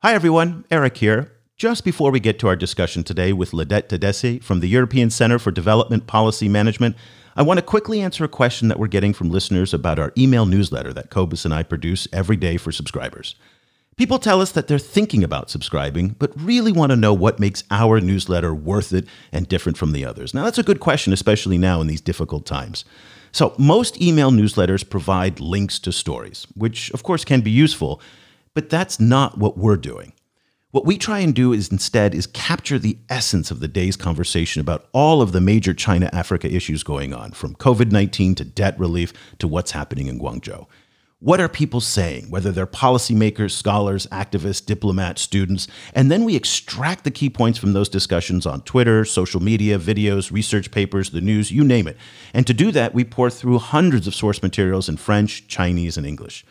Hi, everyone. Eric here. Just before we get to our discussion today with Lidet Tadesse from the European Center for Development Policy Management, I want to quickly answer a question that we're getting from listeners about our email newsletter that Cobus and I produce every day for subscribers. People tell us that they're thinking about subscribing, but really want to know what makes our newsletter worth it and different from the others. Now, that's a good question, especially now in these difficult times. So, most email newsletters provide links to stories, which of course can be useful, but that's not what we're doing. What we try and do is instead is capture the essence of the day's conversation about all of the major China Africa issues going on, from COVID-19 to debt relief to what's happening in Guangzhou. What are people saying, whether they're policymakers, scholars, activists, diplomats, students? And then we extract the key points from those discussions on Twitter, social media, videos, research papers, the news, you name it. And to do that, we pour through hundreds of source materials in French, Chinese, and English.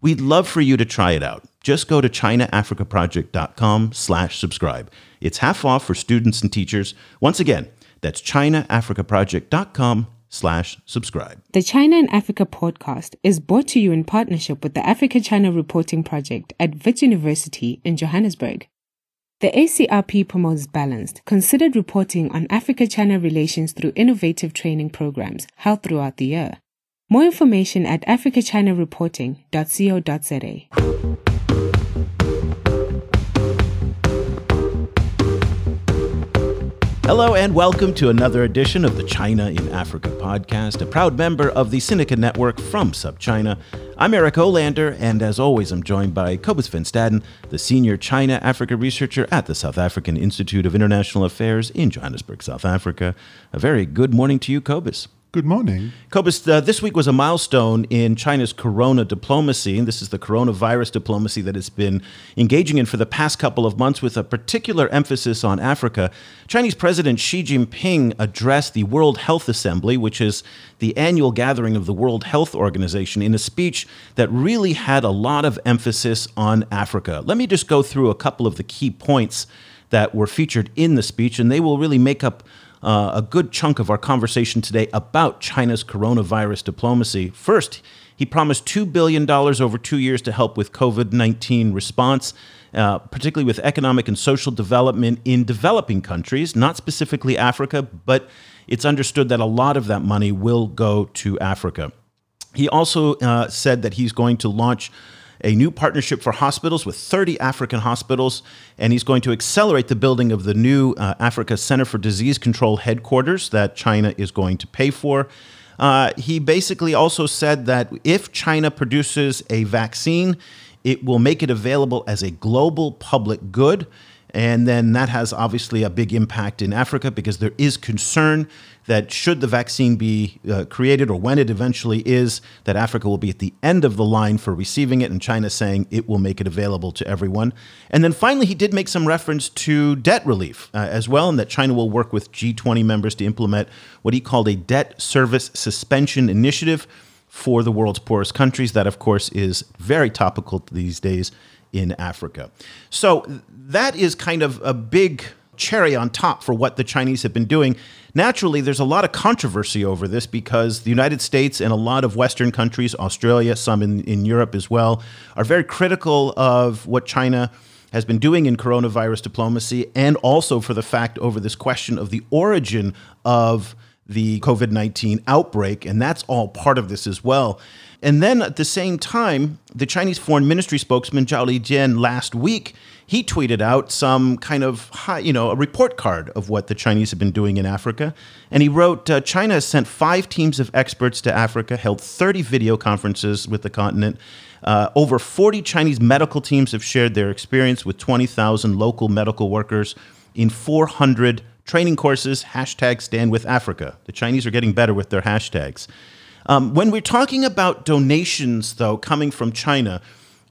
We'd love for you to try it out. Just go to chinaafricaproject.com slash subscribe. It's half off for students and teachers. Once again, that's chinaafricaproject.com slash subscribe. The China and Africa podcast is brought to you in partnership with the Africa China Reporting Project at Wits University in Johannesburg. The ACRP promotes balanced, considered reporting on Africa China relations through innovative training programs held throughout the year. More information at africachinareporting.co.za. Hello and welcome to another edition of the China in Africa podcast, a proud member of the Sinica Network from SupChina. I'm Eric Olander, and as always, I'm joined by Cobus Van Staden, the senior China Africa researcher at the South African Institute of International Affairs in Johannesburg, South Africa. A very good morning to you, Cobus. Good morning. Cobus, uh, this week was a milestone in China's corona diplomacy. And this is the coronavirus diplomacy that it's been engaging in for the past couple of months with a particular emphasis on Africa. Chinese President Xi Jinping addressed the World Health Assembly, which is the annual gathering of the World Health Organization, in a speech that really had a lot of emphasis on Africa. Let me just go through a couple of the key points that were featured in the speech, and they will really make up uh, a good chunk of our conversation today about China's coronavirus diplomacy. First, he promised $2 billion over two years to help with COVID 19 response. Uh, particularly with economic and social development in developing countries, not specifically Africa, but it's understood that a lot of that money will go to Africa. He also uh, said that he's going to launch a new partnership for hospitals with 30 African hospitals, and he's going to accelerate the building of the new uh, Africa Center for Disease Control headquarters that China is going to pay for. Uh, he basically also said that if China produces a vaccine, it will make it available as a global public good. And then that has obviously a big impact in Africa because there is concern that should the vaccine be uh, created or when it eventually is, that Africa will be at the end of the line for receiving it, and China saying it will make it available to everyone. And then finally, he did make some reference to debt relief uh, as well, and that China will work with G20 members to implement what he called a debt service suspension initiative for the world's poorest countries. That, of course, is very topical these days in Africa. So that is kind of a big cherry on top for what the Chinese have been doing. Naturally, there's a lot of controversy over this because the United States and a lot of Western countries, Australia, some in, in Europe as well, are very critical of what China has been doing in coronavirus diplomacy and also for the fact over this question of the origin of the COVID 19 outbreak. And that's all part of this as well. And then at the same time, the Chinese Foreign Ministry spokesman Zhao Lijian last week, he tweeted out some kind of, high, you know, a report card of what the Chinese have been doing in Africa. And he wrote, uh, China has sent five teams of experts to Africa, held 30 video conferences with the continent. Uh, over 40 Chinese medical teams have shared their experience with 20,000 local medical workers in 400 training courses. Hashtag stand with Africa. The Chinese are getting better with their hashtags. Um, when we're talking about donations, though, coming from China,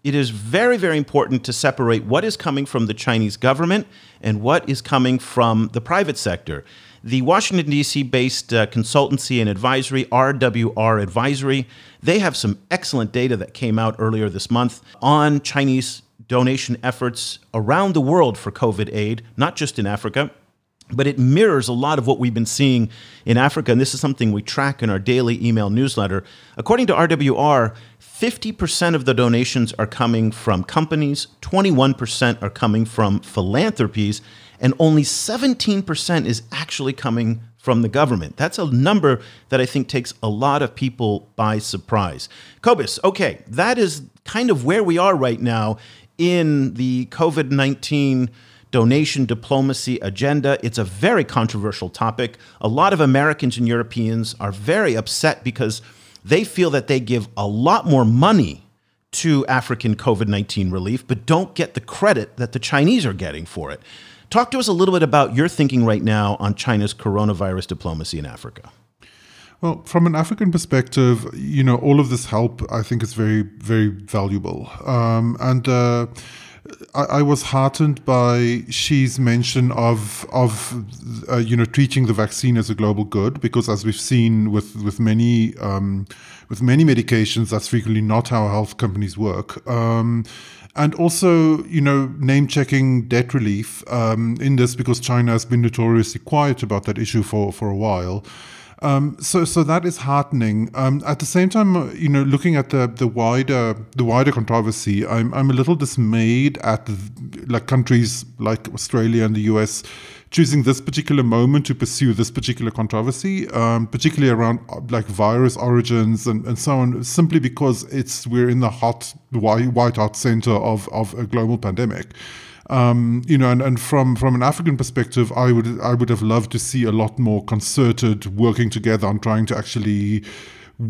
it is very, very important to separate what is coming from the Chinese government and what is coming from the private sector. The Washington, D.C. based uh, consultancy and advisory, RWR Advisory, they have some excellent data that came out earlier this month on Chinese donation efforts around the world for COVID aid, not just in Africa. but it mirrors a lot of what we've been seeing in Africa. And this is something we track in our daily email newsletter. According to RWR, 50% of the donations are coming from companies, 21% are coming from philanthropies, and only 17% is actually coming from the government. That's a number that I think takes a lot of people by surprise. Cobus, okay, that is kind of where we are right now in the COVID 19 donation diplomacy agenda. It's a very controversial topic. A lot of Americans and Europeans are very upset because they feel that they give a lot more money to African COVID 19 relief, but don't get the credit that the Chinese are getting for it. Talk to us a little bit about your thinking right now on China's coronavirus diplomacy in Africa. Well, from an African perspective, you know, all of this help I think is very, very valuable. Um, and uh, I, I, was heartened by Xi's mention of of uh, you know treating the vaccine as a global good because as we've seen with with many um, with many medications, that's frequently not how health companies work. Um, and also, you know, name checking debt relief um, in this because China has been notoriously quiet about that issue for, for a while. Um, so, so that is heartening. Um, at the same time, uh, you know, looking at the the wider the wider controversy, I'm I'm a little dismayed at the, like countries like Australia and the US choosing this particular moment to pursue this particular controversy, um, particularly around uh, like virus origins and, and so on, simply because it's we're in the hot white, white hot center of of a global pandemic. Um, you know, and, and from from an African perspective, I would I would have loved to see a lot more concerted working together on trying to actually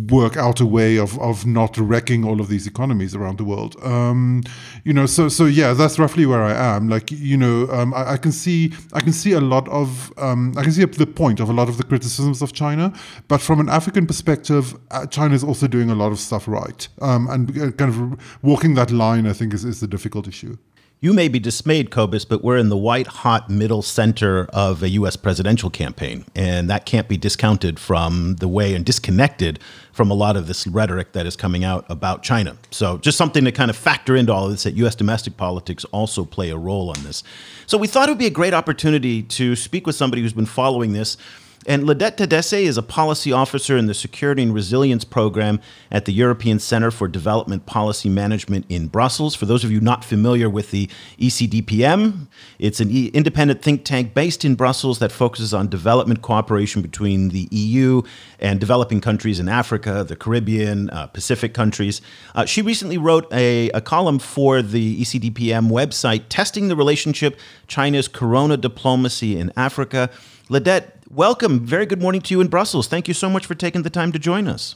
work out a way of, of not wrecking all of these economies around the world. Um, you know, so so yeah, that's roughly where I am. Like you know, um, I, I, can see I can see a lot of um, I can see the point of a lot of the criticisms of China, but from an African perspective, uh, China is also doing a lot of stuff right, um, and kind of walking that line. I think is is the difficult issue. You may be dismayed, Cobus, but we're in the white hot middle center of a U.S. presidential campaign, and that can't be discounted from the way and disconnected from a lot of this rhetoric that is coming out about China. So, just something to kind of factor into all of this that U.S. domestic politics also play a role on this. So, we thought it would be a great opportunity to speak with somebody who's been following this and Lidet Tadesse is a policy officer in the Security and Resilience Program at the European Center for Development Policy Management in Brussels. For those of you not familiar with the ECDPM, it's an independent think tank based in Brussels that focuses on development cooperation between the EU and developing countries in Africa, the Caribbean, uh, Pacific countries. Uh, she recently wrote a, a column for the ECDPM website testing the relationship China's corona diplomacy in Africa. Lidet, welcome. Very good morning to you in Brussels. Thank you so much for taking the time to join us.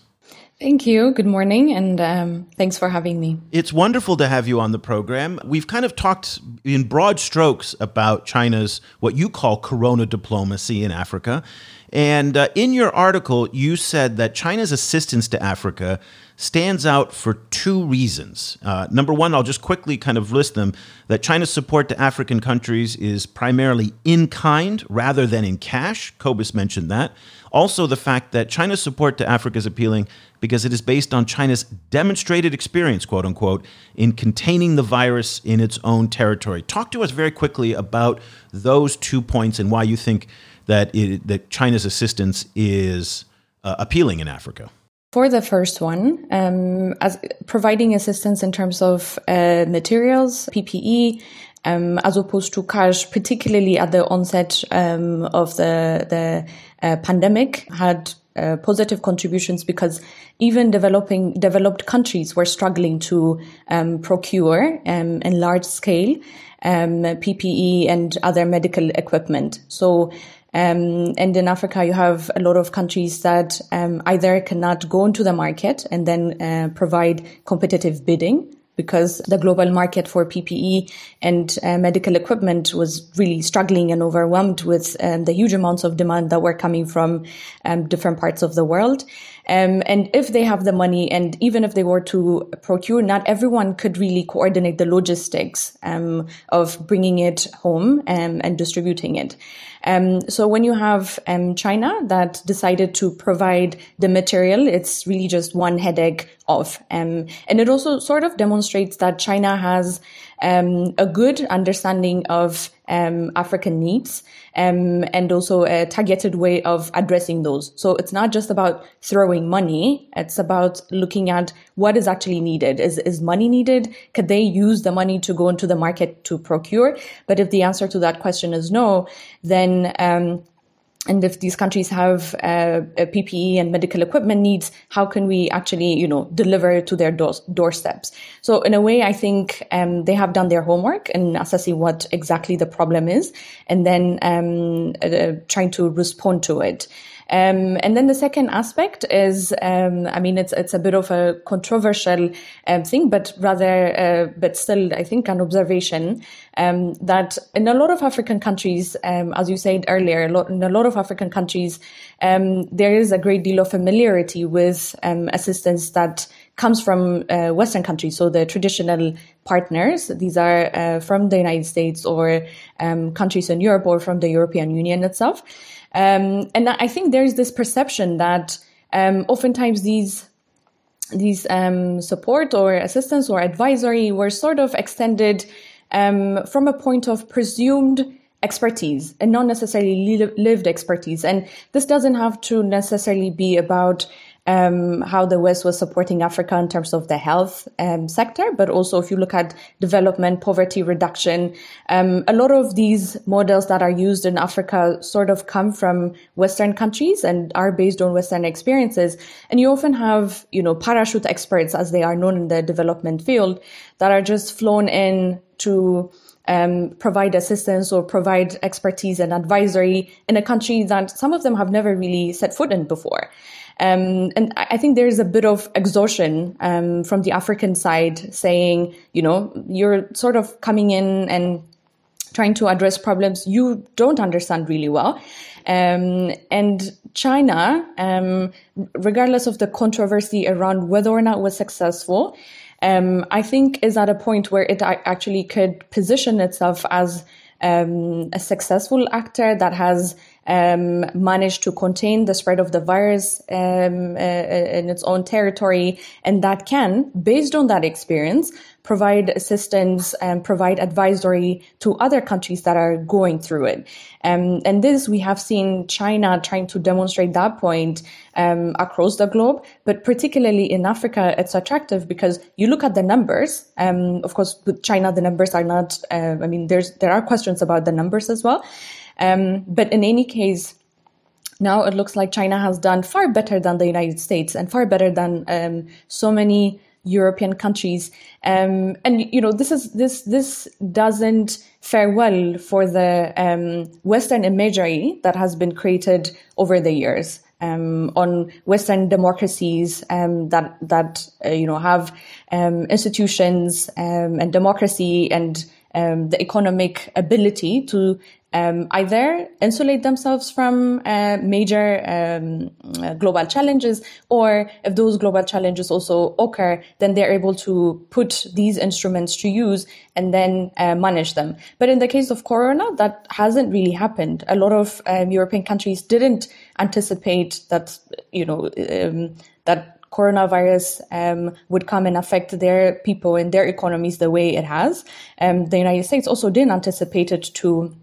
Thank you. Good morning, and um, thanks for having me. It's wonderful to have you on the program. We've kind of talked in broad strokes about China's what you call corona diplomacy in Africa. And uh, in your article, you said that China's assistance to Africa stands out for two reasons. Uh, number one, I'll just quickly kind of list them that China's support to African countries is primarily in kind rather than in cash. Cobus mentioned that. Also, the fact that China's support to Africa is appealing because it is based on China's demonstrated experience, quote unquote, in containing the virus in its own territory. Talk to us very quickly about those two points and why you think that, it, that China's assistance is uh, appealing in Africa. For the first one, um, as providing assistance in terms of uh, materials, PPE, um, as opposed to cash, particularly at the onset um, of the the uh, pandemic, had uh, positive contributions because even developing developed countries were struggling to um, procure um, in large scale um, PPE and other medical equipment. So um, and in Africa, you have a lot of countries that um, either cannot go into the market and then uh, provide competitive bidding because the global market for PPE and uh, medical equipment was really struggling and overwhelmed with um, the huge amounts of demand that were coming from um, different parts of the world. Um, and if they have the money, and even if they were to procure, not everyone could really coordinate the logistics um, of bringing it home um, and distributing it. Um, so when you have um, China that decided to provide the material, it's really just one headache off. And it also sort of demonstrates that China has um, a good understanding of um, African needs um, and also a targeted way of addressing those. So it's not just about throwing money; it's about looking at what is actually needed. Is is money needed? Could they use the money to go into the market to procure? But if the answer to that question is no, then um, and if these countries have uh, PPE and medical equipment needs, how can we actually, you know, deliver to their door- doorsteps? So in a way, I think um, they have done their homework in assessing what exactly the problem is, and then um, uh, trying to respond to it. Um, and then the second aspect is, um, I mean, it's it's a bit of a controversial um, thing, but rather, uh, but still, I think an observation um, that in a lot of African countries, um, as you said earlier, a lot, in a lot of African countries, um, there is a great deal of familiarity with assistance that comes from uh, Western countries, so the traditional partners. These are uh, from the United States or countries in Europe or from the European Union itself. Um, and I think there is this perception that um, oftentimes these these um, support or assistance or advisory were sort of extended um, from a point of presumed expertise and not necessarily lived expertise. And this doesn't have to necessarily be about um, how the West was supporting Africa in terms of the health um, sector, but also if you look at development, poverty reduction, um, a lot of these models that are used in Africa sort of come from Western countries and are based on Western experiences. And you often have, you know, parachute experts, as they are known in the development field, that are just flown in to um, provide assistance or provide expertise and advisory in a country that some of them have never really set foot in before. Um, and I think there's a bit of exhaustion um, from the African side saying, you know, you're sort of coming in and trying to address problems you don't understand really well. Um, and China, um, regardless of the controversy around whether or not it was successful, um, I think is at a point where it actually could position itself as um, a successful actor that has um, managed to contain the spread of the virus um, uh, in its own territory, and that can, based on that experience, provide assistance and provide advisory to other countries that are going through it. Um, and this, we have seen China trying to demonstrate that point um, across the globe, but particularly in Africa, it's attractive because you look at the numbers. Um, of course, with China, the numbers are not. Uh, I mean, there's there are questions about the numbers as well. Um, but in any case, now it looks like China has done far better than the United States and far better than um, so many European countries. Um, and you know, this is this this doesn't fare well for the um, Western imagery that has been created over the years. Um, on Western democracies um, that that uh, you know have um, institutions um, and democracy and um, the economic ability to um, either insulate themselves from uh, major um, uh, global challenges, or if those global challenges also occur, then they're able to put these instruments to use and then uh, manage them. But in the case of Corona, that hasn't really happened. A lot of um, European countries didn't anticipate that, you know, um, that coronavirus um, would come and affect their people and their economies the way it has. Um, the United States also didn't anticipate it to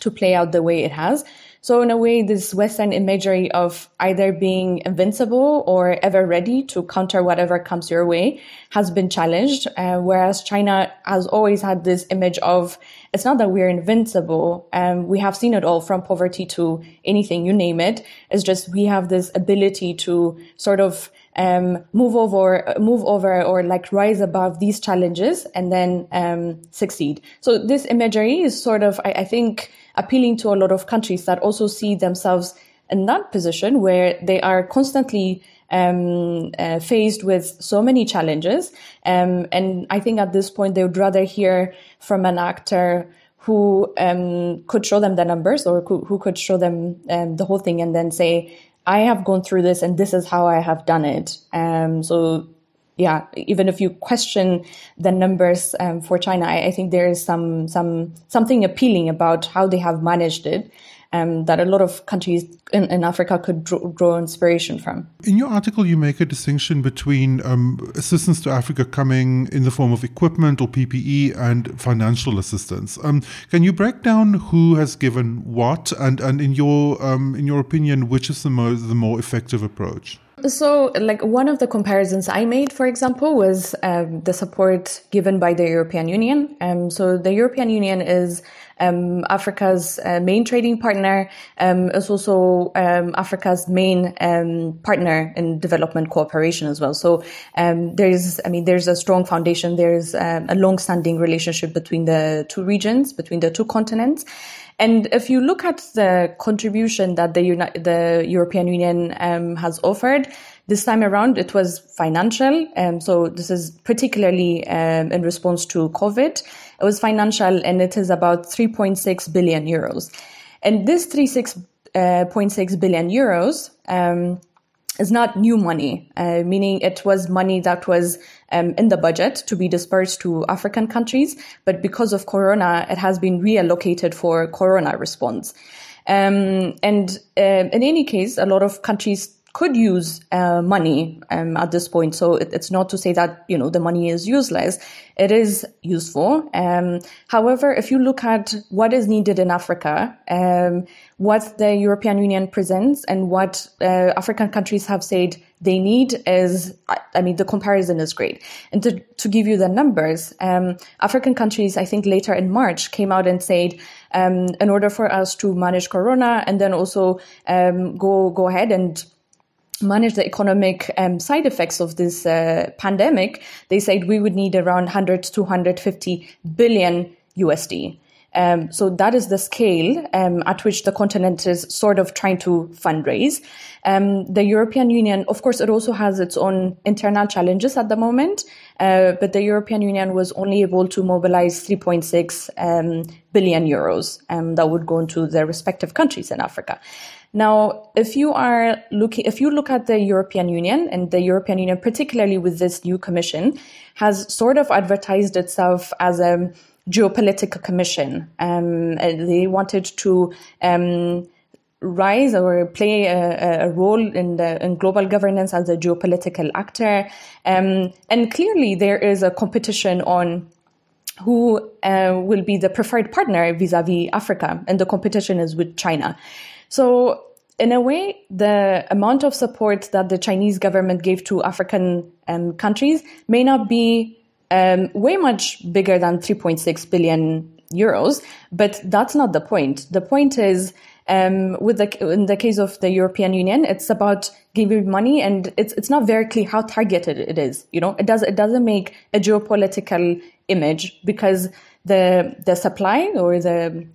to play out the way it has. So in a way, this Western imagery of either being invincible or ever ready to counter whatever comes your way has been challenged. Uh, whereas China has always had this image of it's not that we're invincible. Um, we have seen it all from poverty to anything, you name it. It's just we have this ability to sort of um, move over, move over, or like rise above these challenges and then um, succeed. So this imagery is sort of, I, I think appealing to a lot of countries that also see themselves in that position where they are constantly um, uh, faced with so many challenges. Um, and I think at this point, they would rather hear from an actor who um, could show them the numbers or who, who could show them um, the whole thing and then say, I have gone through this and this is how I have done it. Um, so yeah, even if you question the numbers um, for China, I, I, think there is some some something appealing about how they have managed it. Um, that a lot of countries in, in Africa could draw, draw, inspiration from. In your article, you make a distinction between um, assistance to Africa coming in the form of equipment or PPE and financial assistance. Um, can you break down who has given what, and, and in your um, in your opinion, which is the more the more effective approach? So, like one of the comparisons I made, for example, was um, the support given by the European Union. Um, so, the European Union is um, Africa's uh, main trading partner. Um, is also um, Africa's main um, partner in development cooperation as well. So, there's, I mean, there's a strong foundation. There's a long-standing relationship between the two regions, between the two continents. And if you look at the contribution that the, Uni- the European Union um, has offered, this time around it was financial. Um, so this is particularly um, in response to COVID. It was financial and it is about 3.6 billion euros. And this 3.6 uh, billion euros um, is not new money, uh, meaning it was money that was um, in the budget to be dispersed to African countries, but because of Corona, it has been reallocated for Corona response. Um, and uh, in any case, a lot of countries could use uh, money um, at this point. So it, it's not to say that you know the money is useless. It is useful. Um, however, if you look at what is needed in Africa, um, what the European Union presents, and what uh, African countries have said they need is, I mean, the comparison is great. And to, to give you the numbers, um, African countries, I think later in March, came out and said, um, in order for us to manage Corona and then also um, go go ahead and manage the economic um, side effects of this uh, pandemic, they said we would need around 100 to 250 billion USD. Um, so that is the scale um, at which the continent is sort of trying to fundraise. Um, the European Union, of course, it also has its own internal challenges at the moment, uh, but the European Union was only able to mobilize 3.6 um, billion euros um, that would go into their respective countries in Africa. Now, if you are looking, if you look at the European Union and the European Union, particularly with this new commission, has sort of advertised itself as a geopolitical commission. Um, they wanted to um, rise or play a, a, role in the in global governance as a geopolitical actor. Um, and clearly, there is a competition on who uh, will be the preferred partner vis-a-vis Africa, and the competition is with China. So in a way, the amount of support that the Chinese government gave to African um, countries may not be um, way much bigger than 3.6 billion euros, but that's not the point. The point is, um, with the in the case of the European Union, it's about giving money, and it's it's not very clear how targeted it is. You know, it does it doesn't make a geopolitical image because the the supply or the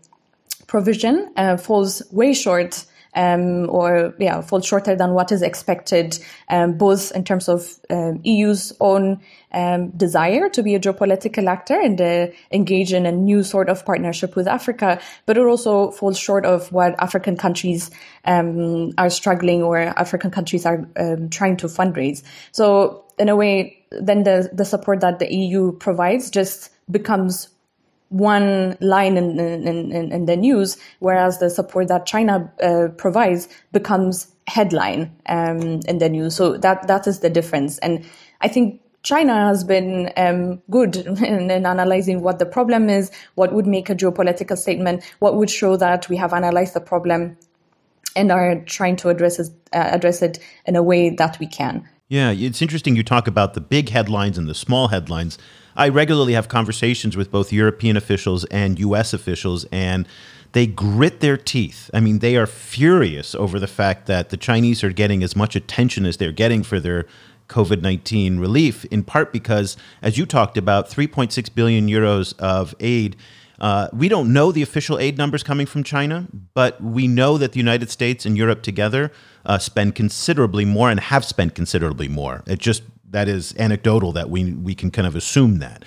provision uh, falls way short um, or yeah, falls shorter than what is expected, um, both in terms of um, EU's own um, desire to be a geopolitical actor and uh, engage in a new sort of partnership with Africa, but it also falls short of what African countries um, are struggling or African countries are um, trying to fundraise. So in a way, then the the support that the EU provides just becomes one line in, in, in, in, the news, whereas the support that China uh, provides becomes headline um, in the news. So that that is the difference. And I think China has been um, good in, in, analyzing what the problem is, what would make a geopolitical statement, what would show that we have analyzed the problem and are trying to address it, uh, address it in a way that we can. Yeah, it's interesting you talk about the big headlines and the small headlines. I regularly have conversations with both European officials and US officials, and they grit their teeth. I mean, they are furious over the fact that the Chinese are getting as much attention as they're getting for their COVID 19 relief, in part because, as you talked about, 3.6 billion euros of aid. Uh, we don't know the official aid numbers coming from China, but we know that the United States and Europe together uh, spend considerably more and have spent considerably more. It just that is anecdotal that we we can kind of assume that.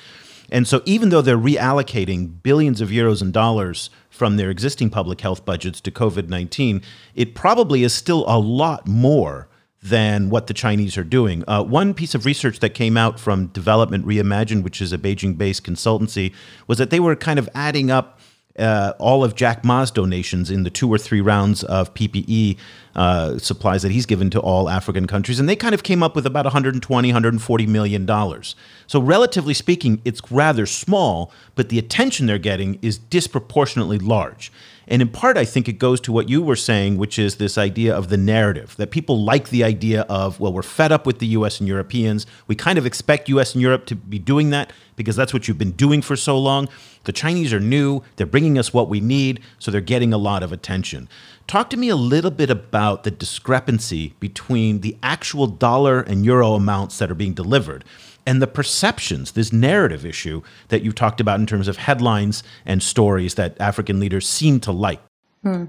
And so even though they're reallocating billions of euros and dollars from their existing public health budgets to COVID-19, it probably is still a lot more than what the Chinese are doing. Uh, one piece of research that came out from Development Reimagined, which is a Beijing based consultancy, was that they were kind of adding up uh, all of Jack Ma's donations in the two or three rounds of PPE uh, supplies that he's given to all African countries, and they kind of came up with about 120, 140 million dollars. So, relatively speaking, it's rather small, but the attention they're getting is disproportionately large. And in part, I think it goes to what you were saying, which is this idea of the narrative that people like the idea of, well, we're fed up with the US and Europeans. We kind of expect US and Europe to be doing that because that's what you've been doing for so long. The Chinese are new, they're bringing us what we need, so they're getting a lot of attention. Talk to me a little bit about the discrepancy between the actual dollar and euro amounts that are being delivered and the perceptions, this narrative issue that you talked about in terms of headlines and stories that African leaders seem to like. Hmm.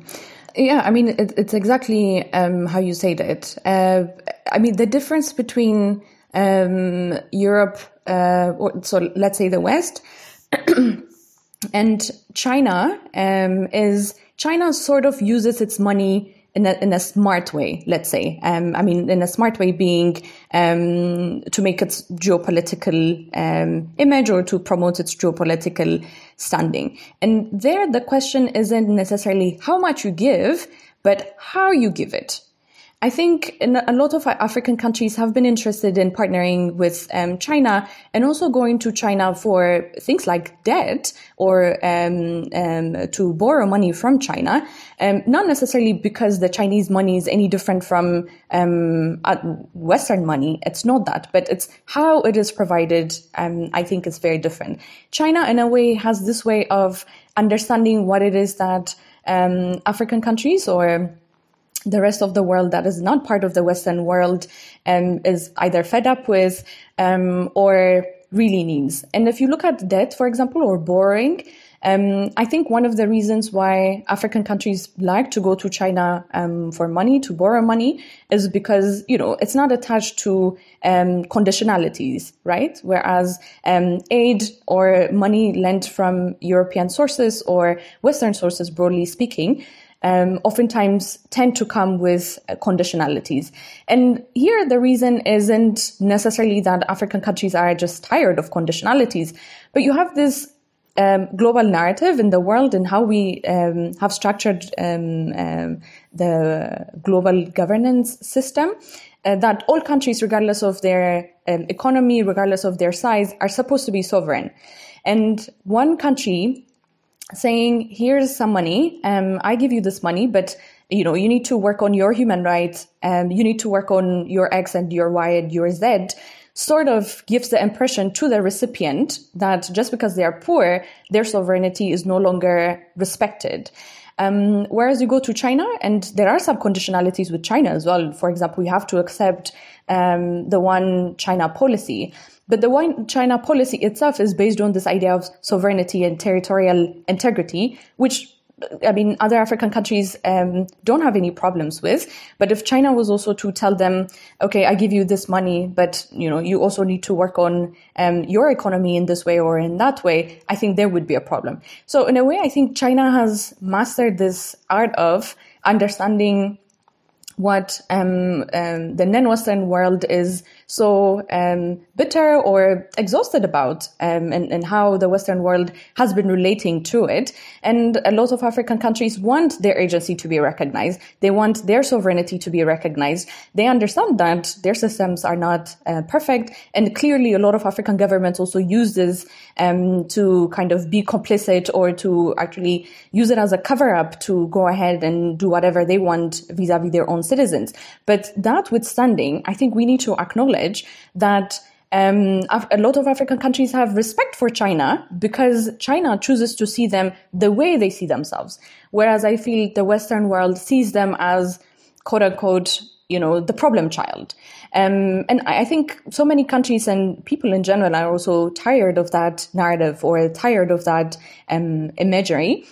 Yeah, I mean, it, it's exactly um, how you say that. Uh, I mean, the difference between um, Europe, uh, or, so let's say the West, and China um, is China sort of uses its money in a, in a smart way, let's say. Um, I mean, in a smart way being um, to make its geopolitical um, image or to promote its geopolitical standing. And there, the question isn't necessarily how much you give, but how you give it. I think a lot of African countries have been interested in partnering with um, China and also going to China for things like debt or um, um, to borrow money from China. Um, not necessarily because the Chinese money is any different from um, Western money. It's not that, but it's how it is provided. Um, I think is very different. China, in a way, has this way of understanding what it is that African countries or the rest of the world that is not part of the Western world um, is either fed up with um, or really needs. And if you look at debt, for example, or borrowing, um, I think one of the reasons why African countries like to go to China um, for money, to borrow money, is because, you know, it's not attached to um, conditionalities, right? Whereas um, aid or money lent from European sources or Western sources, broadly speaking, um, oftentimes tend to come with uh, conditionalities. And here the reason isn't necessarily that African countries are just tired of conditionalities, but you have this um, global narrative in the world and how we um, have structured um, um the global governance system. Uh, that all countries, regardless of their um, economy, regardless of their size, are supposed to be sovereign. And one country saying, here's some money, um, I give you this money, but you know, you need to work on your human rights, and you need to work on your X and your Y and your Z, sort of gives the impression to the recipient that just because they are poor, their sovereignty is no longer respected. Um, whereas you go to China, and there are some conditionalities with China as well. For example, we have to accept um, the one China policy. But the one China policy itself is based on this idea of sovereignty and territorial integrity, which I mean, other African countries um, don't have any problems with. But if China was also to tell them, okay, I give you this money, but you know, you also need to work on um, your economy in this way or in that way, I think there would be a problem. So in a way, I think China has mastered this art of understanding what um, um, the non-Western world is so um, bitter or exhausted about um, and, and, how the Western world has been relating to it. And a lot of African countries want their agency to be recognized. They want their sovereignty to be recognized. They understand that their systems are not uh, perfect. And clearly a lot of African governments also use this um, to kind of be complicit or to actually use it as a cover up to go ahead and do whatever they want vis-a-vis their own citizens. But that withstanding, I think we need to acknowledge that um, a lot of African countries have respect for China because China chooses to see them the way they see themselves. Whereas I feel the Western world sees them as quote unquote, you know, the problem child. Um, and I think so many countries and people in general are also tired of that narrative or tired of that um, imagery.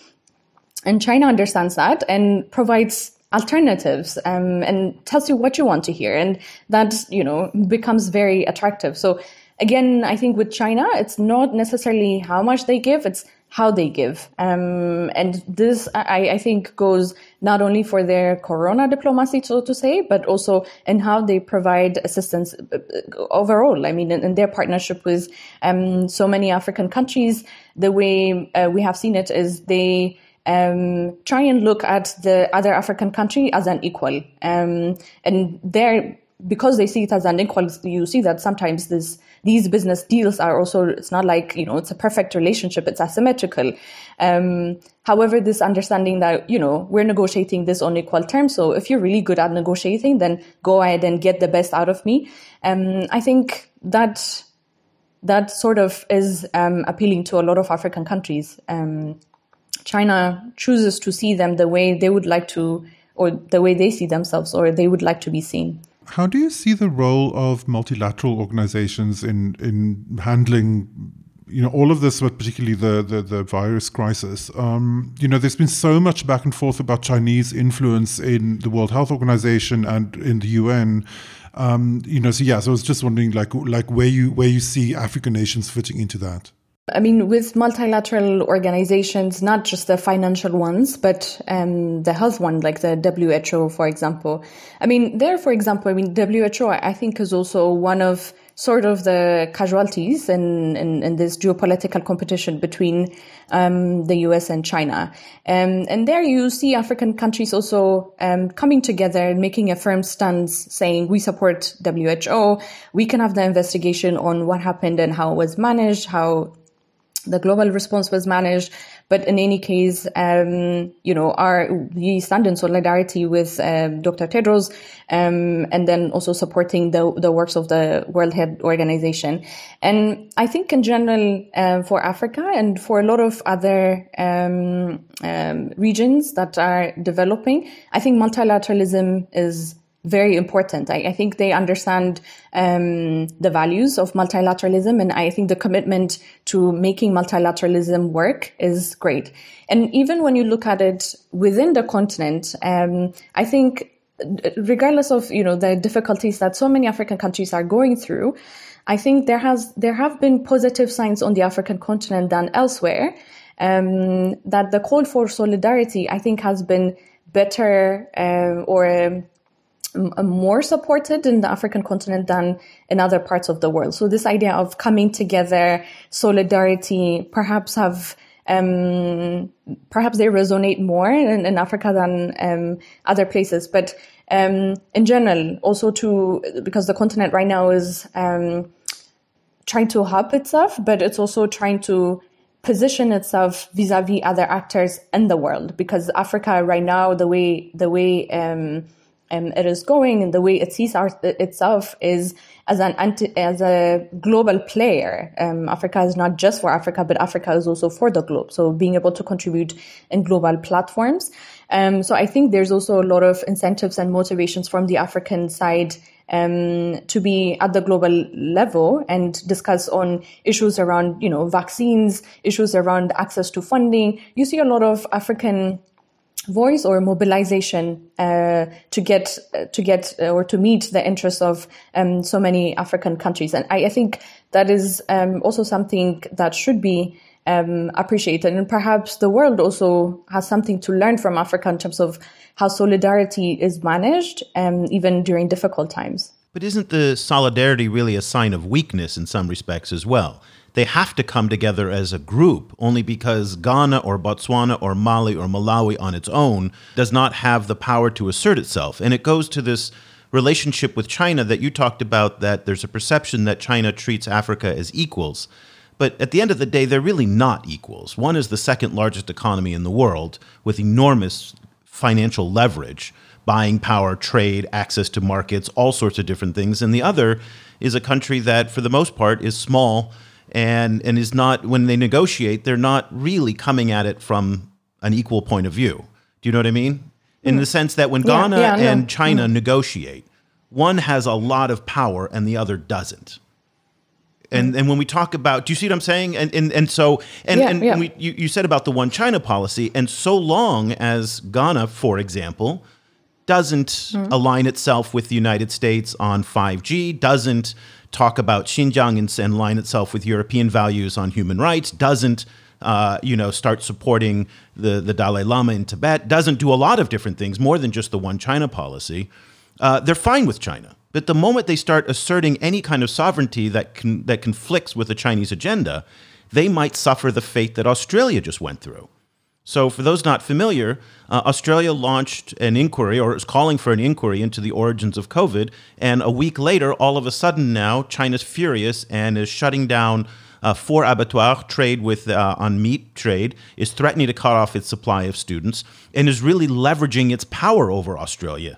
And China understands that and provides alternatives um, and tells you what you want to hear and that you know becomes very attractive so again i think with china it's not necessarily how much they give it's how they give. Um, and this, I, I, think, goes not only for their corona diplomacy, so to say, but also in how they provide assistance uh, overall. I mean, in, in their partnership with um, so many African countries, the way uh, we have seen it is they um, try and look at the other African country as an equal. Um, and there, because they see it as an equal, you see that sometimes this these business deals are also, it's not like, you know, it's a perfect relationship. It's asymmetrical. Um, however, this understanding that, you know, we're negotiating this on equal terms. So if you're really good at negotiating, then go ahead and get the best out of me. Um, I think that, that sort of is um, appealing to a lot of African countries. Um, China chooses to see them the way they would like to, or the way they see themselves, or they would like to be seen. How do you see the role of multilateral organizations in in handling you know all of this, but particularly the the, the virus crisis. Um, you know, there's been so much back and forth about Chinese influence in the World Health Organization and in the UN. Um, you know, so yeah, so I was just wondering, like, like where you where you see African nations fitting into that. I mean, with multilateral organizations, not just the financial ones, but um, the health one, like the WHO, for example. I mean, there, for example, I mean, WHO, I think, is also one of sort of the casualties in, in, in this geopolitical competition between um, the US and China. Um, and there you see African countries also um, coming together and making a firm stance saying we support WHO. We can have the investigation on what happened and how it was managed, how the global response was managed. But in any case, um, you know, our, we stand in solidarity with um, Dr. Tedros, um, and then also supporting the, the works of the World Health Organization. And I think in general, uh, for Africa and for a lot of other um, um, regions that are developing, I think multilateralism is very important. I, I think they understand um, the values of multilateralism, and I think the commitment to making multilateralism work is great. And even when you look at it within the continent, um, I think regardless of you know the difficulties that so many African countries are going through, I think there has there have been positive signs on the African continent than elsewhere. Um, that the call for solidarity, I think, has been better um, or um, more supported in the African continent than in other parts of the world. So this idea of coming together, solidarity, perhaps have um, perhaps they resonate more in, in Africa than um, other places. But um, in general, also to because the continent right now is um, trying to help itself, but it's also trying to position itself vis-a-vis other actors in the world. Because Africa right now, the way the way um, it is going and the way it sees our, itself is as an anti, as a global player. Um, Africa is not just for Africa, but Africa is also for the globe. So being able to contribute in global platforms. Um, so I think there's also a lot of incentives and motivations from the African side um, to be at the global level and discuss on issues around, you know, vaccines, issues around access to funding. You see a lot of African voice or mobilization uh, to get uh, to get uh, or to meet the interests of um, so many African countries, and I, I think that is um, also something that should be um, appreciated, and perhaps the world also has something to learn from Africa in terms of how solidarity is managed, um, even during difficult times. But isn't the solidarity really a sign of weakness in some respects as well? They have to come together as a group only because Ghana or Botswana or Mali or Malawi on its own does not have the power to assert itself. And it goes to this relationship with China that you talked about that there's a perception that China treats Africa as equals. But at the end of the day, they're really not equals. One is the second largest economy in the world with enormous financial leverage, buying power, trade, access to markets, all sorts of different things. And the other is a country that, for the most part, is small and and is not when they negotiate, they're not really coming at it from an equal point of view. Do you know what I mean? In mm. the sense that when yeah, Ghana yeah, and no. China mm. negotiate, one has a lot of power and the other doesn't. And mm. and when we talk about, do you see what I'm saying? And and and so and yeah, and we, you you said about the one China policy, and so long as Ghana, for example, doesn't mm. align itself with the United States on 5G, doesn't talk about Xinjiang and, and line itself with European values on human rights, doesn't uh, you know, start supporting the, the Dalai Lama in Tibet, doesn't do a lot of different things, more than just the one China policy, uh, they're fine with China. But the moment they start asserting any kind of sovereignty that, can, that conflicts with the Chinese agenda, they might suffer the fate that Australia just went through. So, for those not familiar, uh, Australia launched an inquiry or is calling for an inquiry into the origins of COVID. And a week later, all of a sudden now, China's furious and is shutting down uh, four abattoirs, trade with uh, on meat trade, is threatening to cut off its supply of students, and is really leveraging its power over Australia.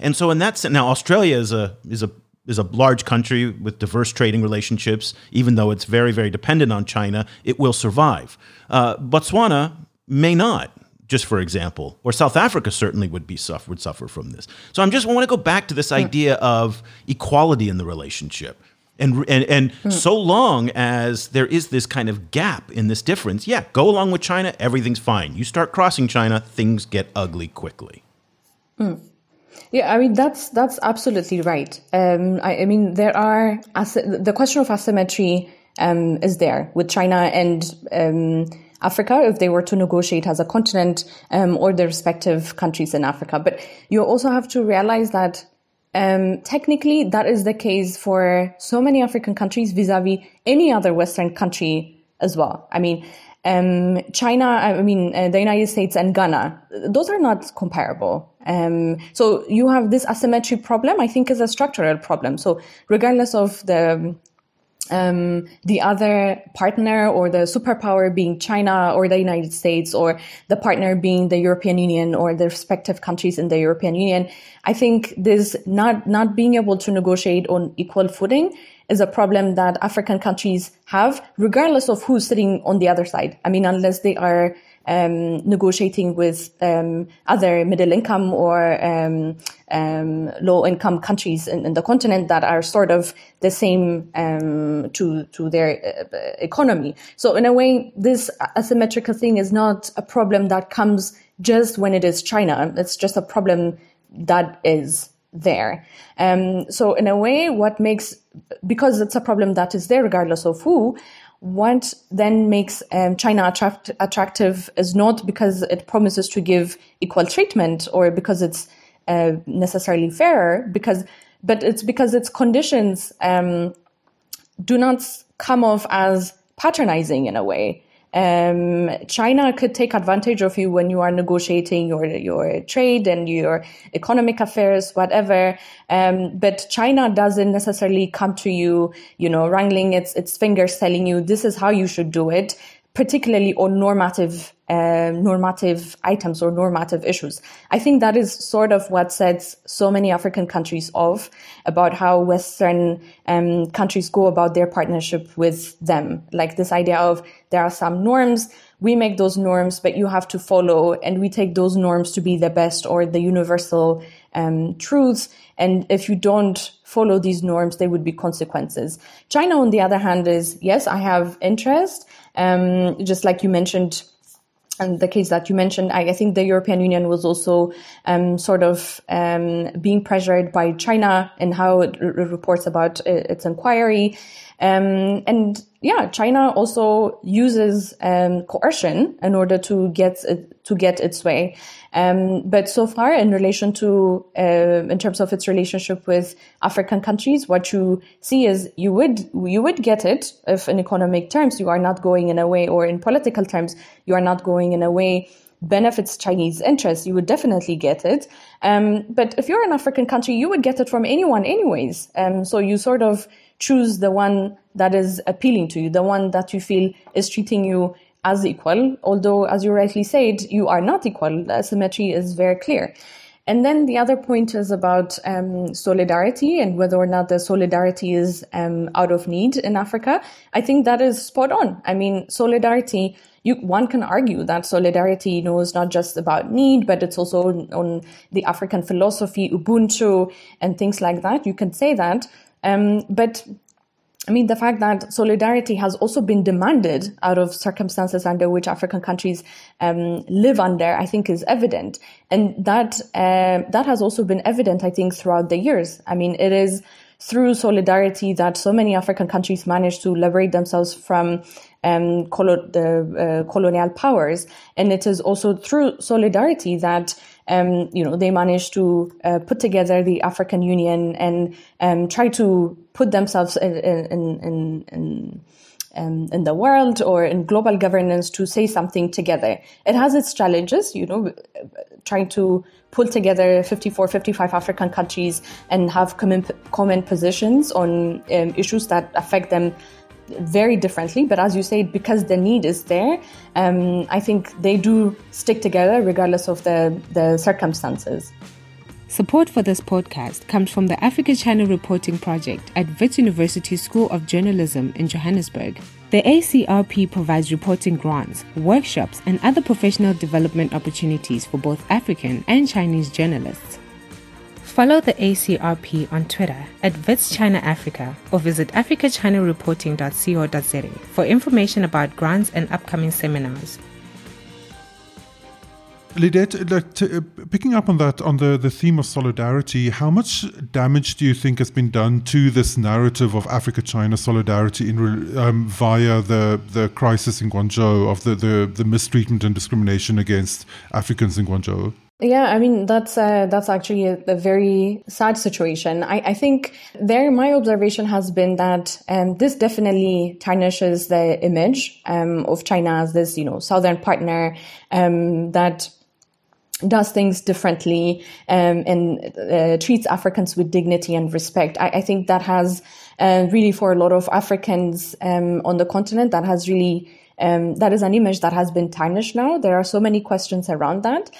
And so, in that sense, now Australia is a is a is a large country with diverse trading relationships. Even though it's very very dependent on China, it will survive. Uh, Botswana may not just for example, or South Africa certainly would be suffer, would suffer from this. So I'm just I want to go back to this hmm. idea of equality in the relationship. And and and mm. so long as there is this kind of gap in this difference, yeah, go along with China, everything's fine. You start crossing China, things get ugly quickly. Mm. Yeah, I mean that's that's absolutely right. Um, I, I, mean there are the question of asymmetry um, is there with China and um, Africa if they were to negotiate as a continent um, or the respective countries in Africa. But you also have to realize that um, technically that is the case for so many African countries vis-a-vis any other Western country as well. I mean, um, China, I mean, uh, the United States and Ghana, those are not comparable. Um, so you have this asymmetry problem, I think is a structural problem. So regardless of the um, the other partner or the superpower being China or the United States or the partner being the European Union or the respective countries in the European Union. I think this not, not being able to negotiate on equal footing is a problem that African countries have, regardless of who's sitting on the other side. I mean, unless they are um, negotiating with um, other middle income or um, um low income countries in, in, the continent that are sort of the same um, to to their uh, economy. So in a way, this asymmetrical thing is not a problem that comes just when it is China. It's just a problem that is there. Um, so in a way, what makes because it's a problem that is there regardless of who, what then makes um, China attract- attractive is not because it promises to give equal treatment or because it's uh, necessarily fairer, because but it's because its conditions um, do not come off as patronizing in a way um, China could take advantage of you when you are negotiating your your trade and your economic affairs, whatever. Um, but China doesn't necessarily come to you, you know, wrangling its its fingers, telling you this is how you should do it particularly on normative uh, normative items or normative issues. I think that is sort of what sets so many African countries off about how Western um, countries go about their partnership with them. Like this idea of there are some norms, we make those norms, but you have to follow, and we take those norms to be the best or the universal um, truths. And if you don't follow these norms, there would be consequences. China, on the other hand, is yes, I have interest. Um, just like you mentioned, and the case that you mentioned, I, I think the European Union was also um, sort of um, being pressured by China in how it r- reports about uh, its inquiry. Um, and yeah, China also uses um, coercion in order to get to get its way. Um, but so far, in relation to uh, in terms of its relationship with African countries, what you see is you would you would get it if, in economic terms, you are not going in a way, or in political terms, you are not going in a way benefits Chinese interests, you would definitely get it. Um, but if you're an African country, you would get it from anyone, anyways. Um, so you sort of choose the one that is appealing to you, the one that you feel is treating you as equal. Although, as you rightly said, you are not equal. The asymmetry is very clear. And then the other point is about um, solidarity and whether or not the solidarity is um, out of need in Africa. I think that is spot on. I mean, solidarity. You, one can argue that solidarity, you know, is not just about need, but it's also on, on the African philosophy, Ubuntu, and things like that. You can say that, um, but I mean, the fact that solidarity has also been demanded out of circumstances under which African countries um, live under, I think, is evident, and that uh, that has also been evident, I think, throughout the years. I mean, it is through solidarity that so many African countries managed to liberate themselves from um, colo- the uh, colonial powers. And it is also through solidarity that um, you know, they managed to uh, put together the African Union and um, try to put themselves in, in, in, in um, in the world or in global governance to say something together. It has its challenges, you know, trying to pull together 54, 55 African countries and have common, common positions on um, issues that affect them very differently. But as you say, because the need is there, um, I think they do stick together regardless of the, the circumstances. Support for this podcast comes from the Africa China Reporting Project at Wits University School of Journalism in Johannesburg. The ACRP provides reporting grants, workshops, and other professional development opportunities for both African and Chinese journalists. Follow the ACRP on Twitter at WitsChinaAfrica or visit africachinareporting.co.za for information about grants and upcoming seminars. Lidet, like uh, picking up on that, on the, the theme of solidarity, how much damage do you think has been done to this narrative of Africa-China solidarity in, um, via the, the crisis in Guangzhou, of the, the, the mistreatment and discrimination against Africans in Guangzhou? Yeah, I mean that's uh, that's actually a, a, very sad situation. I, I, think there, my observation has been that um, this definitely tarnishes the image um, of China as this, you know, southern partner um, that does things differently um, and uh, treats Africans with dignity and respect. I, I think that has uh, really, for a lot of Africans um, on the continent, that has really um, that is an image that has been tarnished now. There are so many questions around that.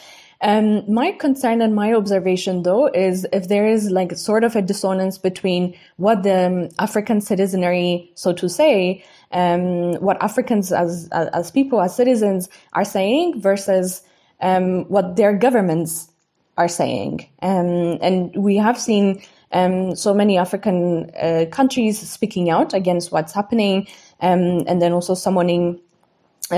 Um, my concern and my observation, though, is if there is like sort of a dissonance between what the um, African citizenry, so to say, um, what Africans as, as people, as citizens are saying versus um, what their governments are saying. Um, and we have seen um, so many African uh, countries speaking out against what's happening, um, and then also summoning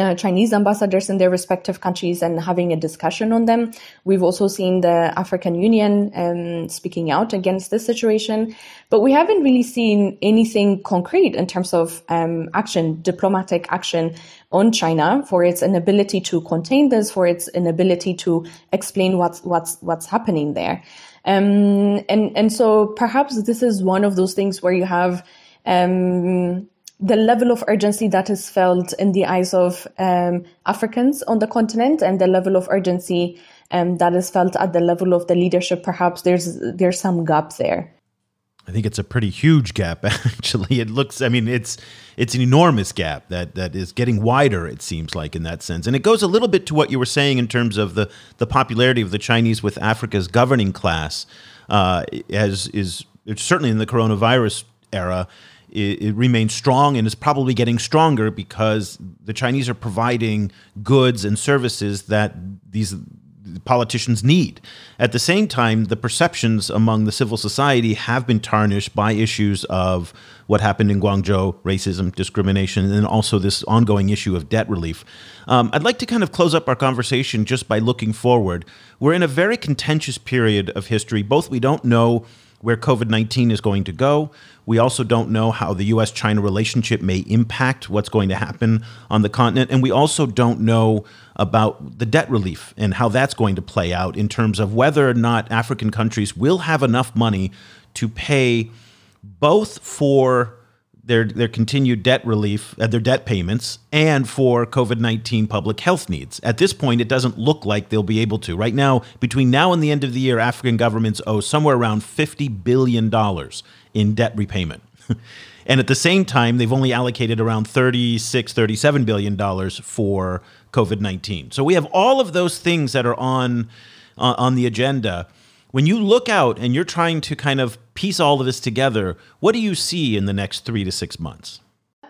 uh, Chinese ambassadors in their respective countries and having a discussion on them. We've also seen the African Union um, speaking out against this situation, but we haven't really seen anything concrete in terms of um, action, diplomatic action on China for its inability to contain this, for its inability to explain what's what's what's happening there. Um, and and so perhaps this is one of those things where you have. Um, the level of urgency that is felt in the eyes of um, Africans on the continent and the level of urgency um, that is felt at the level of the leadership, perhaps there's there's some gap there. I think it's a pretty huge gap. Actually, it looks. I mean, it's it's an enormous gap that that is getting wider. It seems like in that sense, and it goes a little bit to what you were saying in terms of the the popularity of the Chinese with Africa's governing class, uh, as is certainly in the coronavirus era it, remains strong and is probably getting stronger because the Chinese are providing goods and services that these politicians need. At the same time, the perceptions among the civil society have been tarnished by issues of what happened in Guangzhou, racism, discrimination, and also this ongoing issue of debt relief. Um, I'd like to kind of close up our conversation just by looking forward. We're in a very contentious period of history. Both we don't know where COVID 19 is going to go. We also don't know how the US China relationship may impact what's going to happen on the continent. And we also don't know about the debt relief and how that's going to play out in terms of whether or not African countries will have enough money to pay both for their their continued debt relief, uh, their debt payments, and for COVID nineteen public health needs. At this point, it doesn't look like they'll be able to. Right now, between now and the end of the year, African governments owe somewhere around fifty billion dollars in debt repayment. and at the same time, they've only allocated around 36, 37 billion dollars for COVID nineteen. So we have all of those things that are on uh, on the agenda when you look out and you're trying to kind of piece all of this together, what do you see in the next three to six months?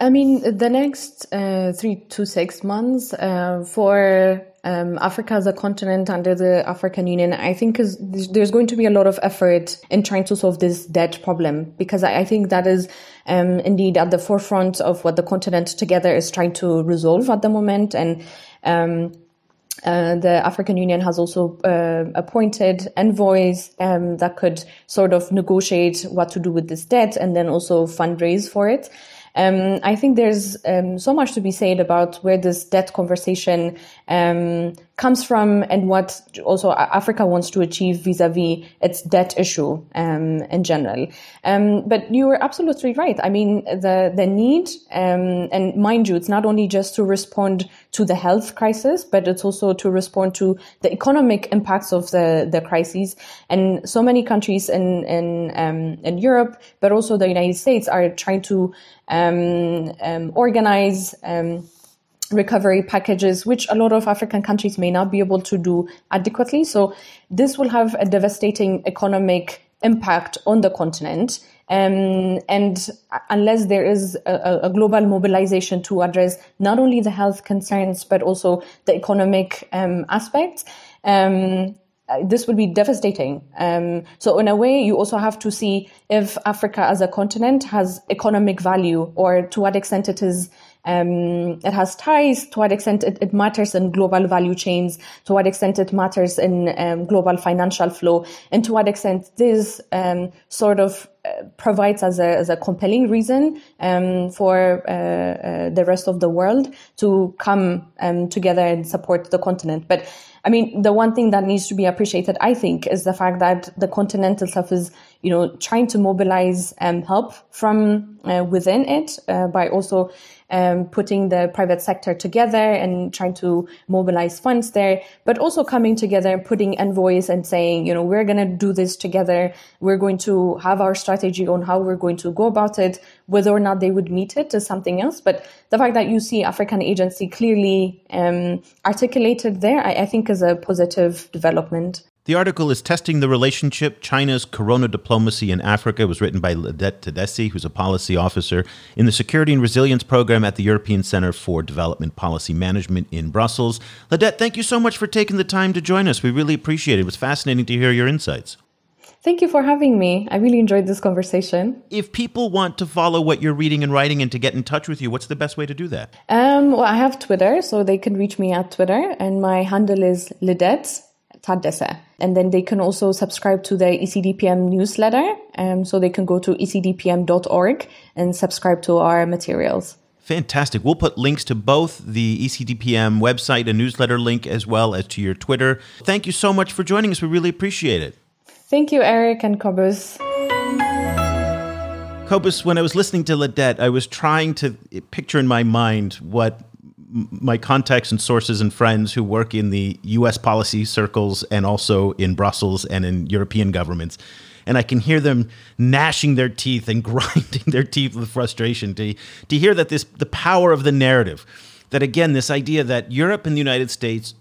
I mean, the next uh, three to six months uh, for um, Africa as a continent under the African Union, I think is there's going to be a lot of effort in trying to solve this debt problem because I, I think that is um, indeed at the forefront of what the continent together is trying to resolve at the moment and. Um, uh, the African Union has also uh, appointed envoys um, that could sort of negotiate what to do with this debt and then also fundraise for it. um, I think there's um, so much to be said about where this debt conversation um, comes from and what also Africa wants to achieve vis-a-vis its debt issue um, in general. Um, but you were absolutely right. I mean, the the need, um, and mind you, it's not only just to respond to the health crisis, but it's also to respond to the economic impacts of the the crises. And so many countries in in um, in Europe, but also the United States, are trying to um, um, organize recovery packages, which a lot of African countries may not be able to do adequately. So this will have a devastating economic impact on the continent. Um, and unless there is a, a, global mobilization to address not only the health concerns but also the economic um, aspects, um, this would be devastating. Um, so in a way, you also have to see if Africa as a continent has economic value or to what extent it is um, it has ties to what extent it, it, matters in global value chains, to what extent it matters in um, global financial flow, and to what extent this um, sort of uh, provides as a, as a compelling reason um, for uh, uh, the rest of the world to come um, together and support the continent. But I mean, the one thing that needs to be appreciated, I think, is the fact that the continent itself is, you know, trying to mobilize um, help from uh, within it uh, by also um, putting the private sector together and trying to mobilize funds there, but also coming together, and putting envoys and saying, you know, we're going to do this together. We're going to have our strategy on how we're going to go about it. Whether or not they would meet it is something else. But the fact that you see African agency clearly um, articulated there, I, I think is a positive development. The article is Testing the Relationship China's Corona Diplomacy in Africa. It was written by Lidet Tadesse, who's a policy officer in the Security and Resilience Program at the European Center for Development Policy Management in Brussels. Lidet, thank you so much for taking the time to join us. We really appreciate it. It was fascinating to hear your insights. Thank you for having me. I really enjoyed this conversation. If people want to follow what you're reading and writing and to get in touch with you, what's the best way to do that? Um, well, I have Twitter, so they can reach me at Twitter, and my handle is Lidet And then they can also subscribe to the ECDPM newsletter. Um, so they can go to ecdpm.org and subscribe to our materials. Fantastic. We'll put links to both the ECDPM website and newsletter link as well as to your Twitter. Thank you so much for joining us. We really appreciate it. Thank you, Eric and Cobus. Cobus, when I was listening to Lidet, I was trying to picture in my mind what my contacts and sources and friends who work in the US policy circles and also in Brussels and in European governments. And I can hear them gnashing their teeth and grinding their teeth with frustration to, to hear that this the power of the narrative. That again, this idea that Europe and the United States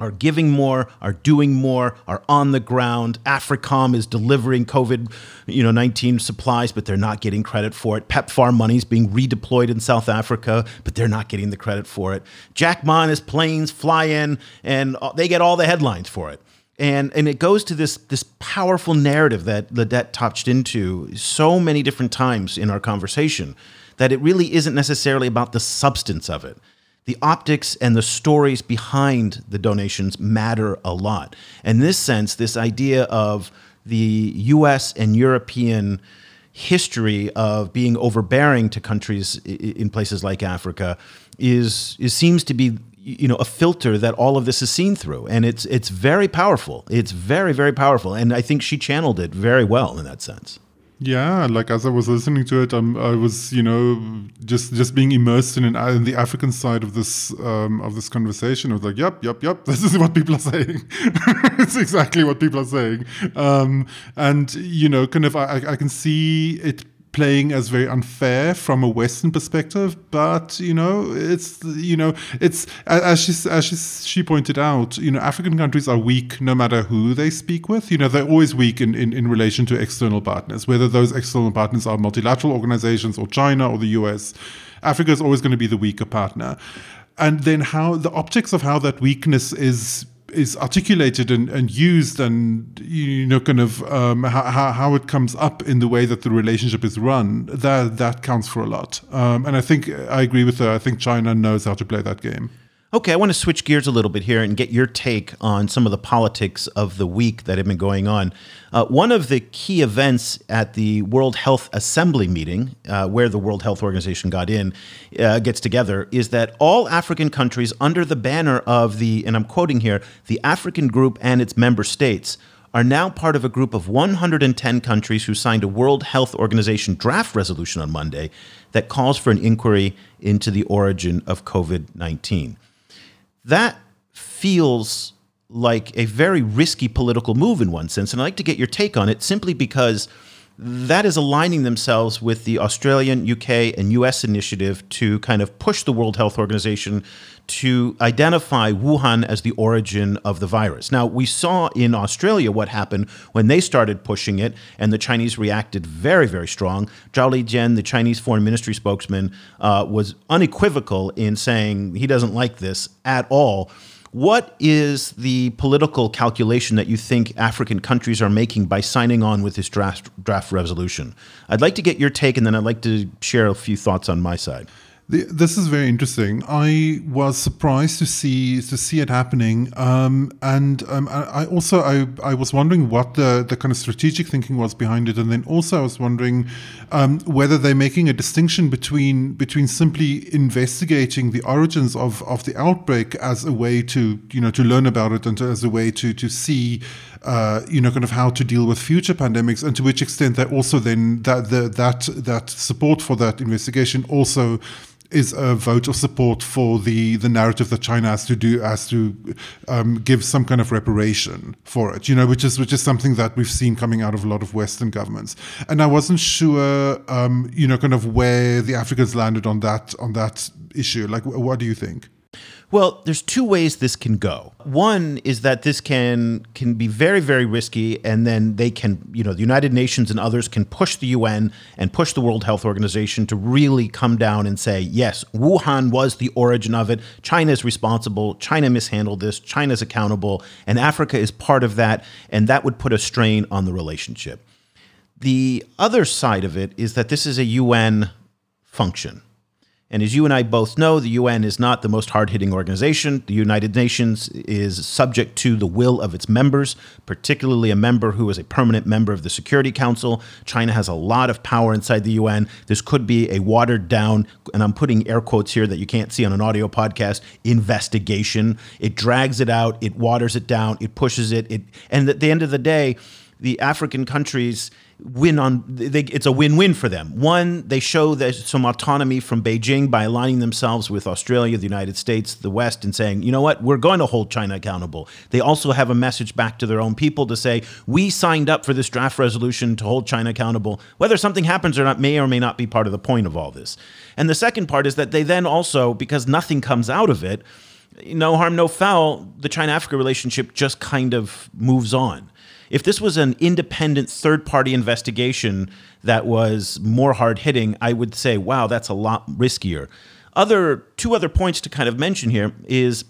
are giving more, are doing more, are on the ground. AFRICOM is delivering COVID, you know, 19 supplies, but they're not getting credit for it. PEPFAR money is being redeployed in South Africa, but they're not getting the credit for it. Jack Ma and his planes fly in, and uh, they get all the headlines for it. And, and it goes to this this powerful narrative that Lidet touched into so many different times in our conversation that it really isn't necessarily about the substance of it the optics and the stories behind the donations matter a lot. In this sense, this idea of the US and European history of being overbearing to countries in places like Africa is, seems to be you know a filter that all of this is seen through. And it's it's very powerful. It's very very powerful. And i think she channeled it very well in that sense yeah, like as I was listening to it, I was, you know, just just being immersed in, an, in the African side of this um, of this conversation. I was like, yep, yep, yep. This is what people are saying. it's exactly what people are saying. Um, and you know, kind of, I, I can see it playing as very unfair from a Western perspective, but you know, it's you know, it's as she as she, she pointed out, you know, African countries are weak no matter who they speak with. You know, they're always weak in, in, in relation to external partners, whether those external partners are multilateral organizations or China or the US. Africa is always going to be the weaker partner. And then how the optics of how that weakness is is articulated and, and used and you know kind of um, how, how it comes up in the way that the relationship is run that that counts for a lot. Um, and I think I agree with her. I think China knows how to play that game Okay, I want to switch gears a little bit here and get your take on some of the politics of the week that have been going on. Uh, one of the key events at the World Health Assembly meeting, uh, where the World Health Organization got in, uh, gets together, is that all African countries under the banner of the, and I'm quoting here, the African Group and its member states are now part of a group of 110 countries who signed a World Health Organization draft resolution on Monday that calls for an inquiry into the origin of COVID 19 that feels like a very risky political move in one sense. And I'd like to get your take on it simply because that is aligning themselves with the Australian, UK, and US initiative to kind of push the World Health Organization to identify Wuhan as the origin of the virus. Now, we saw in Australia what happened when they started pushing it, and the Chinese reacted very, very strong. Zhao Lijian, the Chinese foreign ministry spokesman, uh, was unequivocal in saying he doesn't like this at all. What is the political calculation that you think African countries are making by signing on with this draft draft resolution? I'd like to get your take, and then I'd like to share a few thoughts on my side. This is very interesting. I was surprised to see to see it happening, um, and um, I also I, I was wondering what the, the kind of strategic thinking was behind it, and then also I was wondering um, whether they're making a distinction between between simply investigating the origins of, of the outbreak as a way to you know to learn about it and to, as a way to to see uh, you know kind of how to deal with future pandemics, and to which extent they also then that the, that that support for that investigation also is a vote of support for the the narrative that China has to do has to um, give some kind of reparation for it, you know, which is which is something that we've seen coming out of a lot of Western governments. And I wasn't sure, um, you know, kind of where the Africans landed on that on that issue. Like, what do you think? Well, there's two ways this can go. One is that this can can be very very risky and then they can, you know, the United Nations and others can push the UN and push the World Health Organization to really come down and say, "Yes, Wuhan was the origin of it. China is responsible. China mishandled this. China's accountable, and Africa is part of that." And that would put a strain on the relationship. The other side of it is that this is a UN function. And as you and I both know, the UN is not the most hard hitting organization. The United Nations is subject to the will of its members, particularly a member who is a permanent member of the Security Council. China has a lot of power inside the UN. This could be a watered down, and I'm putting air quotes here that you can't see on an audio podcast, investigation. It drags it out, it waters it down, it pushes it. it and at the end of the day, the African countries win on they, it's a win-win for them. One they show there's some autonomy from beijing by aligning themselves with australia the united states the west and saying you know what? We're going to hold china accountable. They also have a message back to their own people to say we signed up for this draft resolution to hold china accountable whether something happens or not may or may not be part of the point of all this. And the second part is that they then also because nothing comes out of it no harm no foul the china africa relationship just kind of moves on if this was an independent third party investigation that was more hard hitting, I would say, wow, that's a lot riskier. Other two other points to kind of mention here is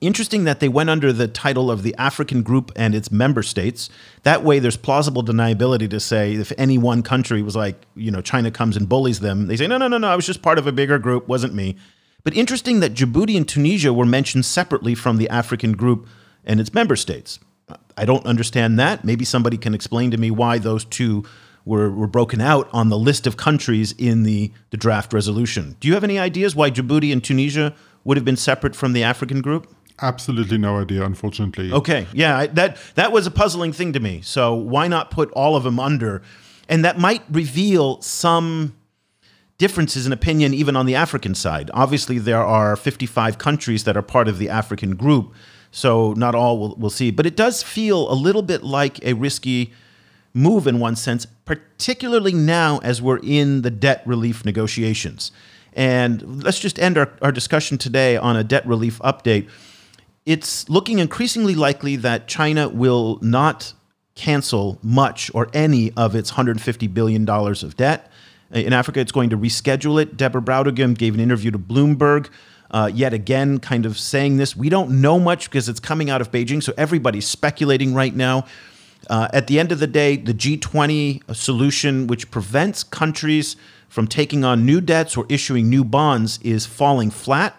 interesting that they went under the title of the African group and its member states. That way, there's plausible deniability to say if any one country was like, you know, China comes and bullies them, they say, no, no, no, no, I was just part of a bigger group, wasn't me. But interesting that Djibouti and Tunisia were mentioned separately from the African group and its member states. I don't understand that. Maybe somebody can explain to me why those two were, were broken out on the list of countries in the, the draft resolution. Do you have any ideas why Djibouti and Tunisia would have been separate from the African group? Absolutely no idea, unfortunately. Okay, yeah, I, that that was a puzzling thing to me. So why not put all of them under? And that might reveal some differences in opinion even on the African side. Obviously, there are 55 countries that are part of the African group. So not all will, will see. But it does feel a little bit like a risky move in one sense, particularly now as we're in the debt relief negotiations. And let's just end our, our discussion today on a debt relief update. It's looking increasingly likely that China will not cancel much or any of its $150 billion of debt. In Africa, it's going to reschedule it. Deborah Brautigam gave an interview to Bloomberg uh, yet again, kind of saying this. We don't know much because it's coming out of Beijing, so everybody's speculating right now. Uh, at the end of the day, the G20 solution, which prevents countries from taking on new debts or issuing new bonds, is falling flat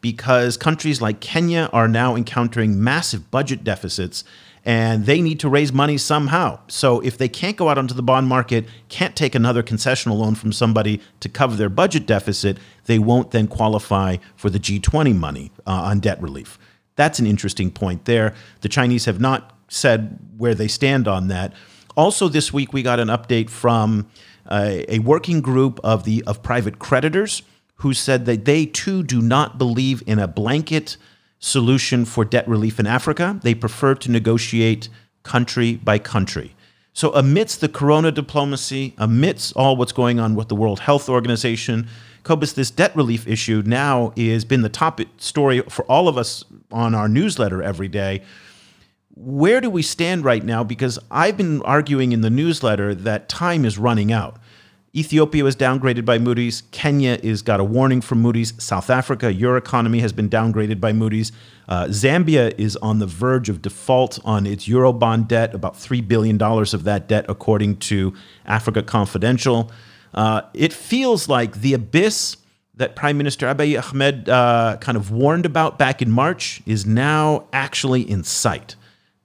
because countries like Kenya are now encountering massive budget deficits and they need to raise money somehow. So if they can't go out onto the bond market, can't take another concessional loan from somebody to cover their budget deficit, they won't then qualify for the G20 money uh, on debt relief. That's an interesting point there. The Chinese have not said where they stand on that. Also, this week we got an update from uh, a working group of the of private creditors who said that they too do not believe in a blanket solution for debt relief in Africa. They prefer to negotiate country by country. So, amidst the corona diplomacy, amidst all what's going on with the World Health Organization, Cobus, this debt relief issue now has been the top story for all of us on our newsletter every day. Where do we stand right now? Because I've been arguing in the newsletter that time is running out. Ethiopia was downgraded by Moody's. Kenya is got a warning from Moody's. South Africa, your economy has been downgraded by Moody's. Uh, Zambia is on the verge of default on its Eurobond debt, about $3 billion of that debt, according to Africa Confidential. Uh, it feels like the abyss that Prime Minister Abiy Ahmed uh, kind of warned about back in March is now actually in sight.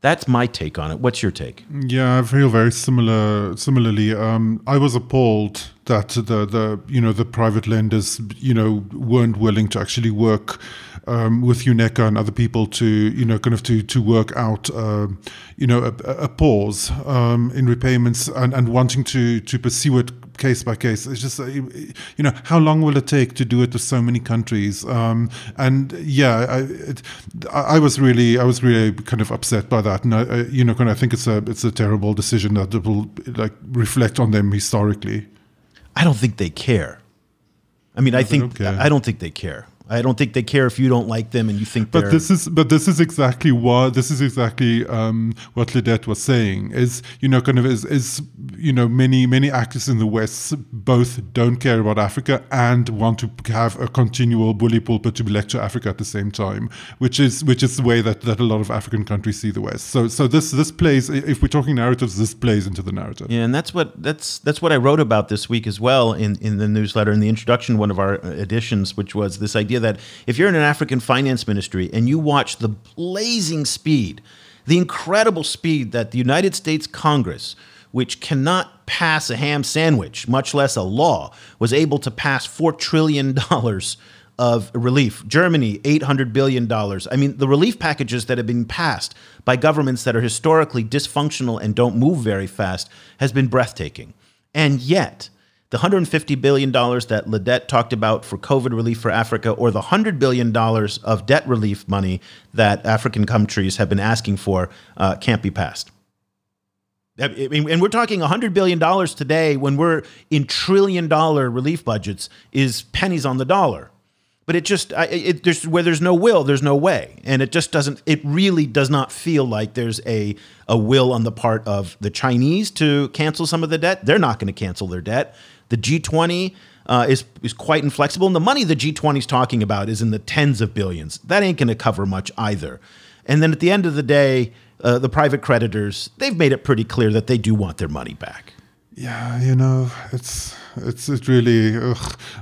That's my take on it. What's your take? Yeah, I feel very similar. Similarly, um, I was appalled that the the you know the private lenders you know weren't willing to actually work um, with UNECA and other people to you know kind of to to work out uh, you know a, a pause um, in repayments and, and wanting to to pursue it case by case. It's just, uh, you know, how long will it take to do it with so many countries? Um, and yeah, I, it, I was really, I was really kind of upset by that. And I, you know, kind of, I think it's a, it's a terrible decision that will like reflect on them historically. I don't think they care. I mean, I think I don't think they care. I don't think they care if you don't like them and you think. But this is but this is exactly what this is exactly um, what Lidet was saying. Is you know kind of is is you know many many actors in the West both don't care about Africa and want to have a continual bully pulpit to lecture Africa at the same time, which is which is the way that, that a lot of African countries see the West. So so this this plays if we're talking narratives, this plays into the narrative. Yeah, and that's what that's that's what I wrote about this week as well in in the newsletter in the introduction, one of our editions, which was this idea that if you're in an African finance ministry and you watch the blazing speed, the incredible speed that the United States Congress, which cannot pass a ham sandwich, much less a law, was able to pass $4 trillion of relief. Germany, $800 billion. I mean, the relief packages that have been passed by governments that are historically dysfunctional and don't move very fast has been breathtaking. And yet, the $150 billion that Lidet talked about for COVID relief for Africa, or the $100 billion of debt relief money that African countries have been asking for, uh, can't be passed. I mean, and we're talking $100 billion today when we're in trillion dollar relief budgets is pennies on the dollar. But it just, it, there's, where there's no will, there's no way. And it just doesn't, it really does not feel like there's a, a will on the part of the Chinese to cancel some of the debt. They're not going to cancel their debt. The G20 uh, is is quite inflexible, and the money the G20 is talking about is in the tens of billions. That ain't going to cover much either. And then at the end of the day, uh, the private creditors they've made it pretty clear that they do want their money back. Yeah, you know, it's it's it really,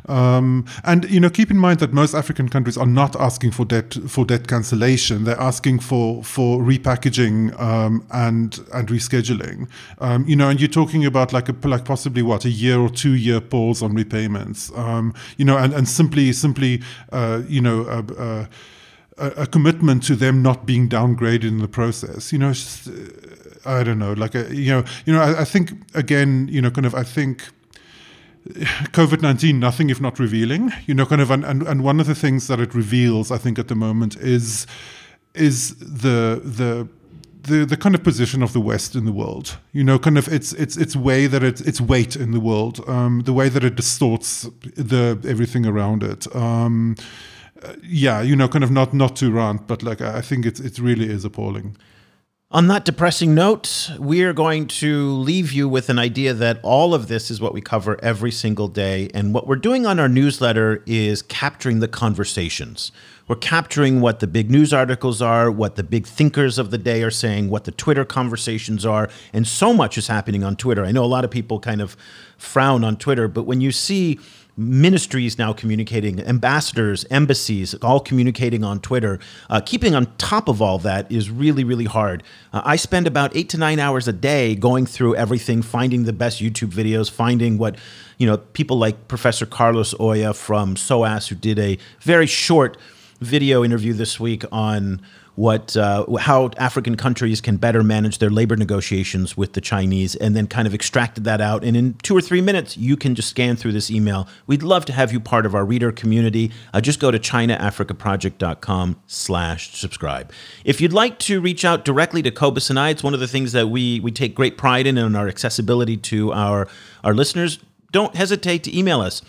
um, and you know, keep in mind that most African countries are not asking for debt for debt cancellation. They're asking for for repackaging um, and and rescheduling. Um, you know, and you're talking about like a like possibly what a year or two year pause on repayments. Um, you know, and and simply simply uh, you know. Uh, uh, a, commitment to them not being downgraded in the process. You know, just, uh, I don't know, like a, you know, you know, I, I, think again, you know, kind of, I think COVID 19, nothing if not revealing, you know, kind of, and, and, one of the things that it reveals, I think, at the moment is is the the the, the kind of position of the West in the world, you know, kind of its its its way that it its weight in the world, um, the way that it distorts the everything around it. Um, yeah, you know, kind of not not to rant, but like I think it's it really is appalling. On that depressing note, we are going to leave you with an idea that all of this is what we cover every single day. And what we're doing on our newsletter is capturing the conversations. We're capturing what the big news articles are, what the big thinkers of the day are saying, what the Twitter conversations are. And so much is happening on Twitter. I know a lot of people kind of frown on Twitter, but when you see ministries now communicating, ambassadors, embassies, all communicating on Twitter. Uh, keeping on top of all that is really, really hard. Uh, I spend about eight to nine hours a day going through everything, finding the best YouTube videos, finding what, you know, people like Professor Carlos Oya from SOAS, who did a very short video interview this week on what uh, how African countries can better manage their labor negotiations with the Chinese, and then kind of extracted that out. And in two or three minutes, you can just scan through this email. We'd love to have you part of our reader community. Uh, just go to ChinaAfricaProject.com/slash/subscribe. If you'd like to reach out directly to Cobus and I, it's one of the things that we we take great pride in and our accessibility to our our listeners. Don't hesitate to email us.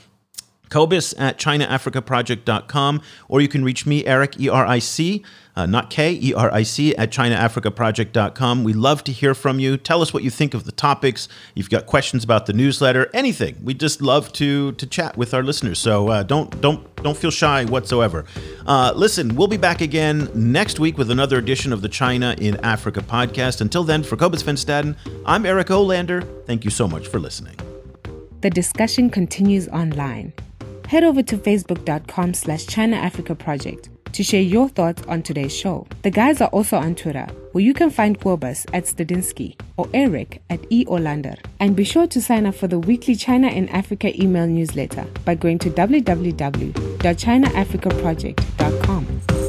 Cobus at ChinaAfricaProject.com, or you can reach me, Eric, E R I C, uh, not K, E R I C, at ChinaAfricaProject.com. We love to hear from you. Tell us what you think of the topics. You've got questions about the newsletter, anything. We just love to to chat with our listeners. So uh, don't don't don't feel shy whatsoever. Uh, listen, we'll be back again next week with another edition of the China in Africa podcast. Until then, for Cobus Van Staden, I'm Eric Olander. Thank you so much for listening. The discussion continues online head over to facebook.com slash China Africa Project to share your thoughts on today's show. The guys are also on Twitter, where you can find Cobus at stadenesque or Eric at E. Olander. And be sure to sign up for the weekly China and Africa email newsletter by going to www.chinaafricaproject.com.